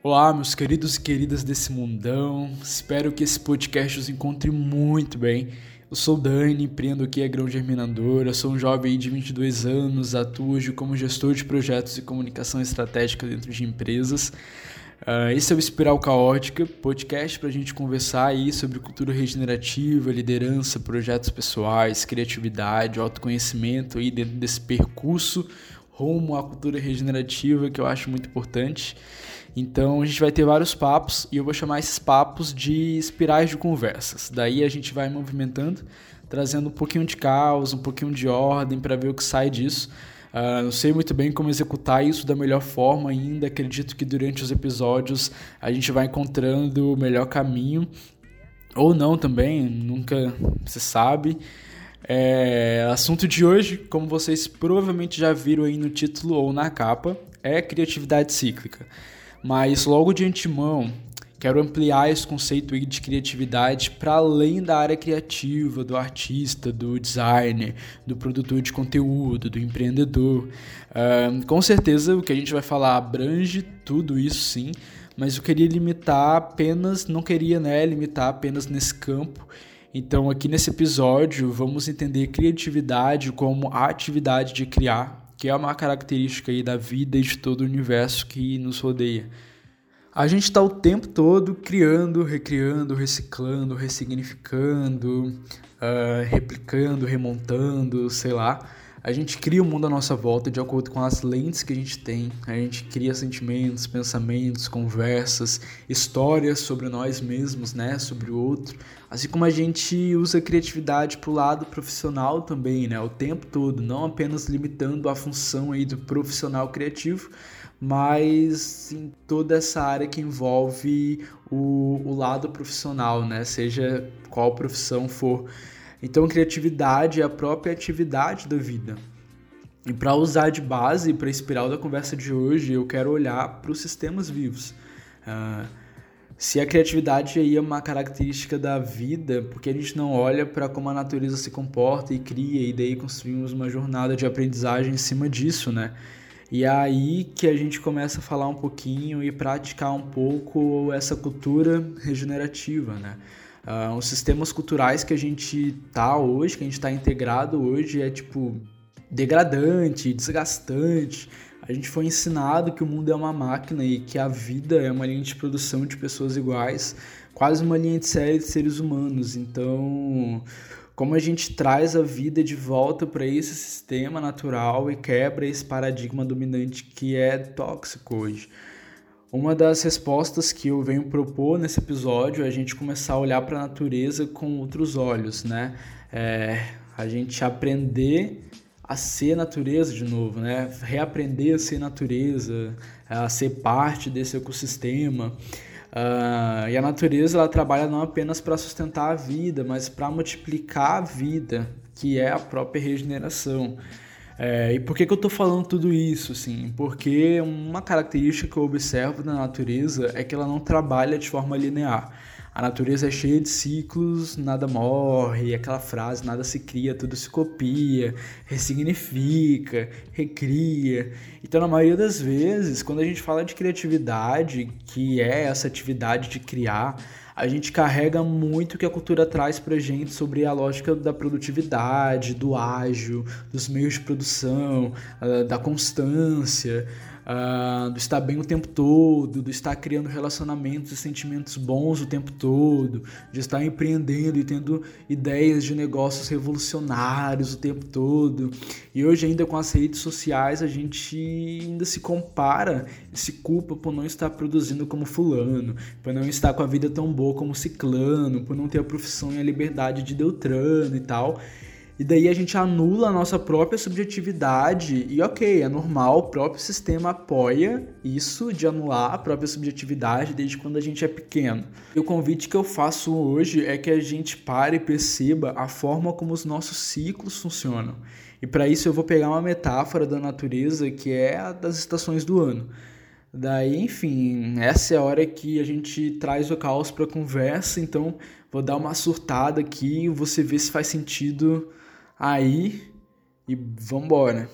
Olá, meus queridos e queridas desse mundão. Espero que esse podcast os encontre muito bem. Eu sou Dani, empreendo aqui a Grão Germinadora, sou um jovem de 22 anos, atuo como gestor de projetos e comunicação estratégica dentro de empresas. Uh, esse é o Espiral Caótica, podcast para a gente conversar aí sobre cultura regenerativa, liderança, projetos pessoais, criatividade, autoconhecimento aí dentro desse percurso rumo à cultura regenerativa que eu acho muito importante. Então a gente vai ter vários papos e eu vou chamar esses papos de espirais de conversas. Daí a gente vai movimentando, trazendo um pouquinho de caos, um pouquinho de ordem para ver o que sai disso. Uh, não sei muito bem como executar isso da melhor forma ainda. Acredito que durante os episódios a gente vai encontrando o melhor caminho. Ou não também, nunca se sabe. É, assunto de hoje, como vocês provavelmente já viram aí no título ou na capa, é criatividade cíclica. Mas logo de antemão, quero ampliar esse conceito de criatividade para além da área criativa, do artista, do designer, do produtor de conteúdo, do empreendedor. Uh, com certeza o que a gente vai falar abrange tudo isso sim, mas eu queria limitar apenas, não queria né, limitar apenas nesse campo. Então aqui nesse episódio vamos entender criatividade como a atividade de criar, que é uma característica aí da vida e de todo o universo que nos rodeia. A gente está o tempo todo criando, recriando, reciclando, ressignificando, uh, replicando, remontando, sei lá. A gente cria o mundo à nossa volta de acordo com as lentes que a gente tem. A gente cria sentimentos, pensamentos, conversas, histórias sobre nós mesmos, né, sobre o outro. Assim como a gente usa a criatividade para o lado profissional também, né, o tempo todo, não apenas limitando a função aí do profissional criativo, mas em toda essa área que envolve o, o lado profissional, né, seja qual profissão for. Então, criatividade é a própria atividade da vida. E para usar de base para a espiral da conversa de hoje, eu quero olhar para os sistemas vivos. Uh, se a criatividade aí é uma característica da vida, porque a gente não olha para como a natureza se comporta e cria, e daí construímos uma jornada de aprendizagem em cima disso, né? E é aí que a gente começa a falar um pouquinho e praticar um pouco essa cultura regenerativa, né? Uh, os sistemas culturais que a gente tá hoje, que a gente está integrado hoje, é tipo degradante, desgastante. A gente foi ensinado que o mundo é uma máquina e que a vida é uma linha de produção de pessoas iguais, quase uma linha de série de seres humanos. Então, como a gente traz a vida de volta para esse sistema natural e quebra esse paradigma dominante que é tóxico hoje. Uma das respostas que eu venho propor nesse episódio é a gente começar a olhar para a natureza com outros olhos, né? É, a gente aprender a ser natureza de novo, né? Reaprender a ser natureza, a ser parte desse ecossistema. Uh, e a natureza ela trabalha não apenas para sustentar a vida, mas para multiplicar a vida, que é a própria regeneração. É, e por que, que eu estou falando tudo isso? Assim? Porque uma característica que eu observo na natureza é que ela não trabalha de forma linear. A natureza é cheia de ciclos, nada morre, aquela frase, nada se cria, tudo se copia, ressignifica, recria. Então, na maioria das vezes, quando a gente fala de criatividade, que é essa atividade de criar, a gente carrega muito o que a cultura traz pra gente sobre a lógica da produtividade, do ágil, dos meios de produção, ah, da constância uh, do estar bem o tempo todo, do estar criando relacionamentos e sentimentos bons o tempo todo, de estar empreendendo e tendo ideias de negócios revolucionários o tempo todo. E hoje ainda com as redes sociais a gente ainda se compara se culpa por não estar produzindo como fulano, por não estar com a vida tão boa como ciclano, por não ter a profissão e a liberdade de Deltrano e tal. E daí a gente anula a nossa própria subjetividade e ok, é normal, o próprio sistema apoia isso de anular a própria subjetividade desde quando a gente é pequeno. E o convite que eu faço hoje é que a gente pare e perceba a forma como os nossos ciclos funcionam. E para isso eu vou pegar uma metáfora da natureza que é a das estações do ano. Daí, enfim, essa é a hora que a gente traz o caos para conversa, então vou dar uma surtada aqui você vê se faz sentido aí e vambora.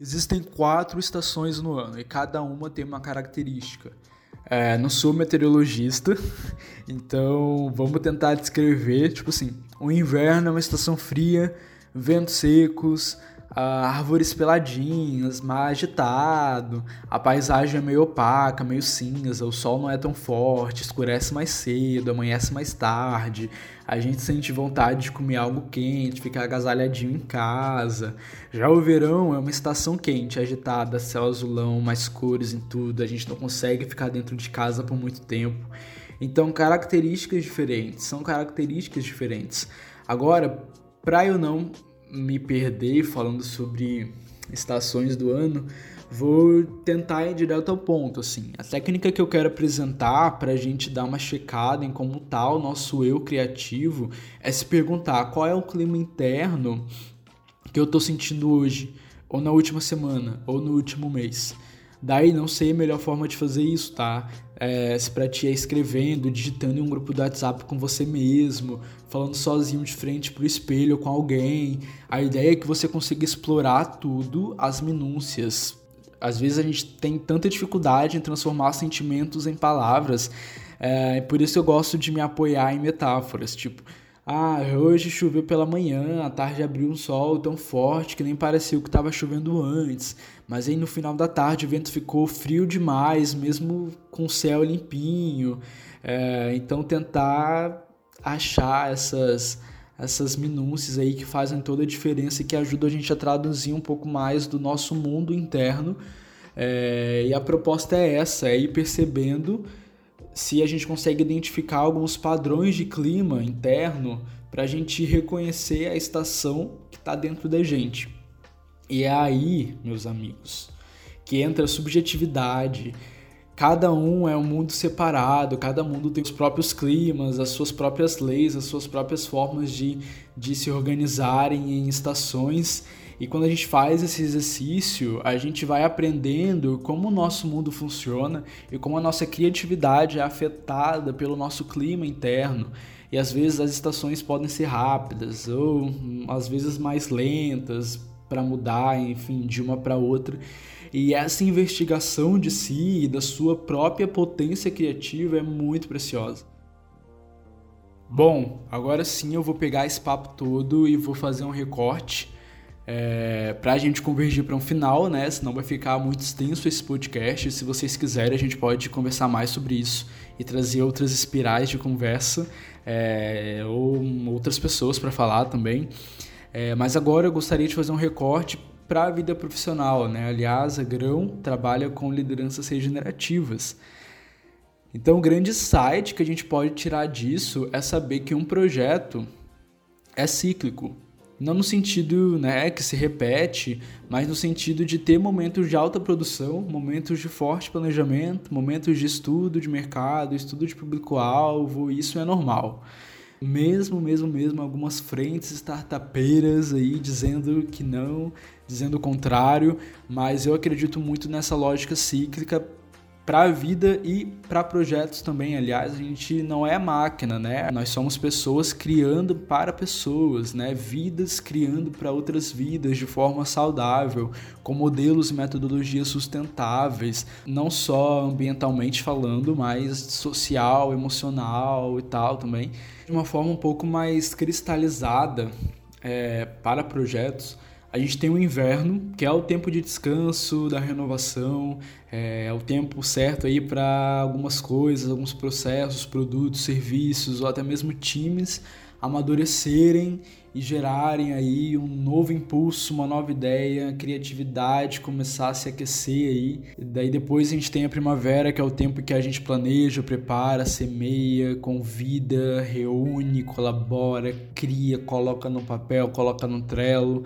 Existem quatro estações no ano e cada uma tem uma característica. É, não sou meteorologista, então vamos tentar descrever. Tipo assim, o inverno é uma estação fria, ventos secos, árvores peladinhas, mais agitado, a paisagem é meio opaca, meio cinza, o sol não é tão forte, escurece mais cedo, amanhece mais tarde, a gente sente vontade de comer algo quente, ficar agasalhadinho em casa. Já o verão é uma estação quente, agitada, céu azulão, mais cores em tudo, a gente não consegue ficar dentro de casa por muito tempo. Então, características diferentes, são características diferentes. Agora, para eu não me perder falando sobre estações do ano, vou tentar ir direto ao ponto, assim. A técnica que eu quero apresentar para a gente dar uma checada em como tá o nosso eu criativo é se perguntar qual é o clima interno que eu estou sentindo hoje, ou na última semana, ou no último mês. Daí não sei a melhor forma de fazer isso, tá? É, se pra ti é escrevendo, digitando em um grupo do WhatsApp com você mesmo, falando sozinho de frente pro espelho com alguém. A ideia é que você consiga explorar tudo, as minúcias. Às vezes a gente tem tanta dificuldade em transformar sentimentos em palavras, é, por isso eu gosto de me apoiar em metáforas, tipo, ah, hoje choveu pela manhã, à tarde abriu um sol tão forte que nem parecia que estava chovendo antes. Mas aí no final da tarde o vento ficou frio demais, mesmo com o céu limpinho. É, então tentar achar essas, essas minúcias aí que fazem toda a diferença e que ajudam a gente a traduzir um pouco mais do nosso mundo interno. É, e a proposta é essa, é ir percebendo se a gente consegue identificar alguns padrões de clima interno para a gente reconhecer a estação que está dentro da gente. E é aí, meus amigos, que entra a subjetividade. Cada um é um mundo separado, cada mundo tem os próprios climas, as suas próprias leis, as suas próprias formas de, de se organizarem em estações e quando a gente faz esse exercício, a gente vai aprendendo como o nosso mundo funciona e como a nossa criatividade é afetada pelo nosso clima interno. E às vezes as estações podem ser rápidas ou às vezes mais lentas para mudar, enfim, de uma para outra. E essa investigação de si e da sua própria potência criativa é muito preciosa. Bom, agora sim eu vou pegar esse papo todo e vou fazer um recorte é, para a gente convergir para um final, né? Senão vai ficar muito extenso esse podcast. Se vocês quiserem, a gente pode conversar mais sobre isso e trazer outras espirais de conversa é, ou outras pessoas para falar também. É, mas agora eu gostaria de fazer um recorte para a vida profissional, né? Aliás, a Grão trabalha com lideranças regenerativas. Então, o grande insight que a gente pode tirar disso é saber que um projeto é cíclico. Não no sentido né, que se repete, mas no sentido de ter momentos de alta produção, momentos de forte planejamento, momentos de estudo de mercado, estudo de público-alvo, isso é normal. Mesmo, mesmo, mesmo, algumas frentes startupeiras aí dizendo que não, dizendo o contrário, mas eu acredito muito nessa lógica cíclica para a vida e para projetos também. Aliás, a gente não é máquina, né? Nós somos pessoas criando para pessoas, né? Vidas criando para outras vidas de forma saudável, com modelos e metodologias sustentáveis, não só ambientalmente falando, mas social, emocional e tal também, de uma forma um pouco mais cristalizada é, para projetos a gente tem o inverno, que é o tempo de descanso, da renovação, é, o tempo certo aí para algumas coisas, alguns processos, produtos, serviços ou até mesmo times amadurecerem e gerarem aí um novo impulso, uma nova ideia, criatividade, começar a se aquecer aí. Daí depois a gente tem a primavera, que é o tempo que a gente planeja, prepara, semeia, convida, reúne, colabora, cria, coloca no papel, coloca no trelo.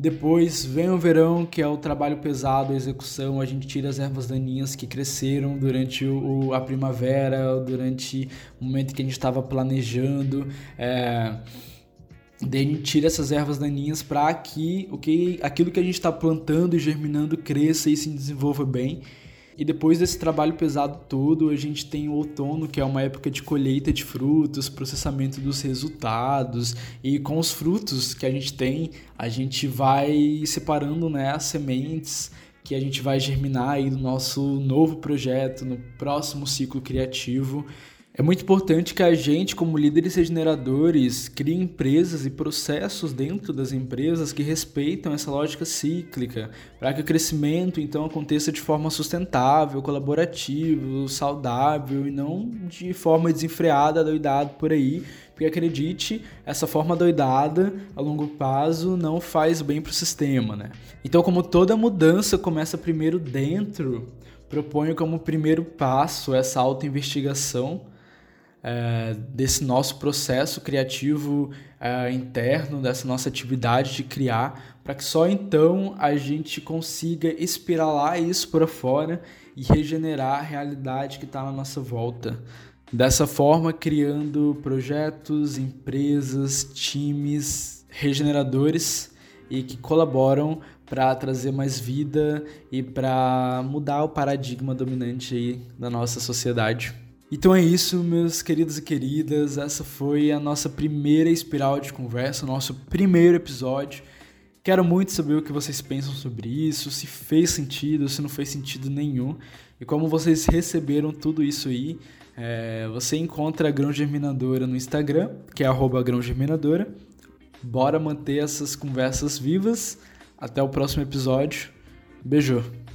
Depois vem o verão, que é o trabalho pesado, a execução. A gente tira as ervas daninhas que cresceram durante o, a primavera, durante o momento que a gente estava planejando. É, daí a gente tira essas ervas daninhas para que, o que aquilo que a gente está plantando e germinando cresça e se desenvolva bem. E depois desse trabalho pesado todo, a gente tem o outono, que é uma época de colheita de frutos, processamento dos resultados. E com os frutos que a gente tem, a gente vai separando né, as sementes que a gente vai germinar aí no nosso novo projeto, no próximo ciclo criativo. É muito importante que a gente, como líderes regeneradores, crie empresas e processos dentro das empresas que respeitam essa lógica cíclica, para que o crescimento então aconteça de forma sustentável, colaborativa, saudável e não de forma desenfreada, doidado por aí. Porque acredite, essa forma doidada a longo prazo não faz bem para o sistema, né? Então, como toda mudança começa primeiro dentro, proponho como primeiro passo essa autoinvestigação é, desse nosso processo criativo é, interno, dessa nossa atividade de criar, para que só então a gente consiga espiralar isso para fora e regenerar a realidade que está na nossa volta. Dessa forma, criando projetos, empresas, times regeneradores e que colaboram para trazer mais vida e para mudar o paradigma dominante aí da nossa sociedade. Então é isso, meus queridos e queridas. Essa foi a nossa primeira espiral de conversa, o nosso primeiro episódio. Quero muito saber o que vocês pensam sobre isso, se fez sentido, se não fez sentido nenhum e como vocês receberam tudo isso aí. É, você encontra a Grão Germinadora no Instagram, que é arroba Grão Germinadora. Bora manter essas conversas vivas. Até o próximo episódio. Beijo!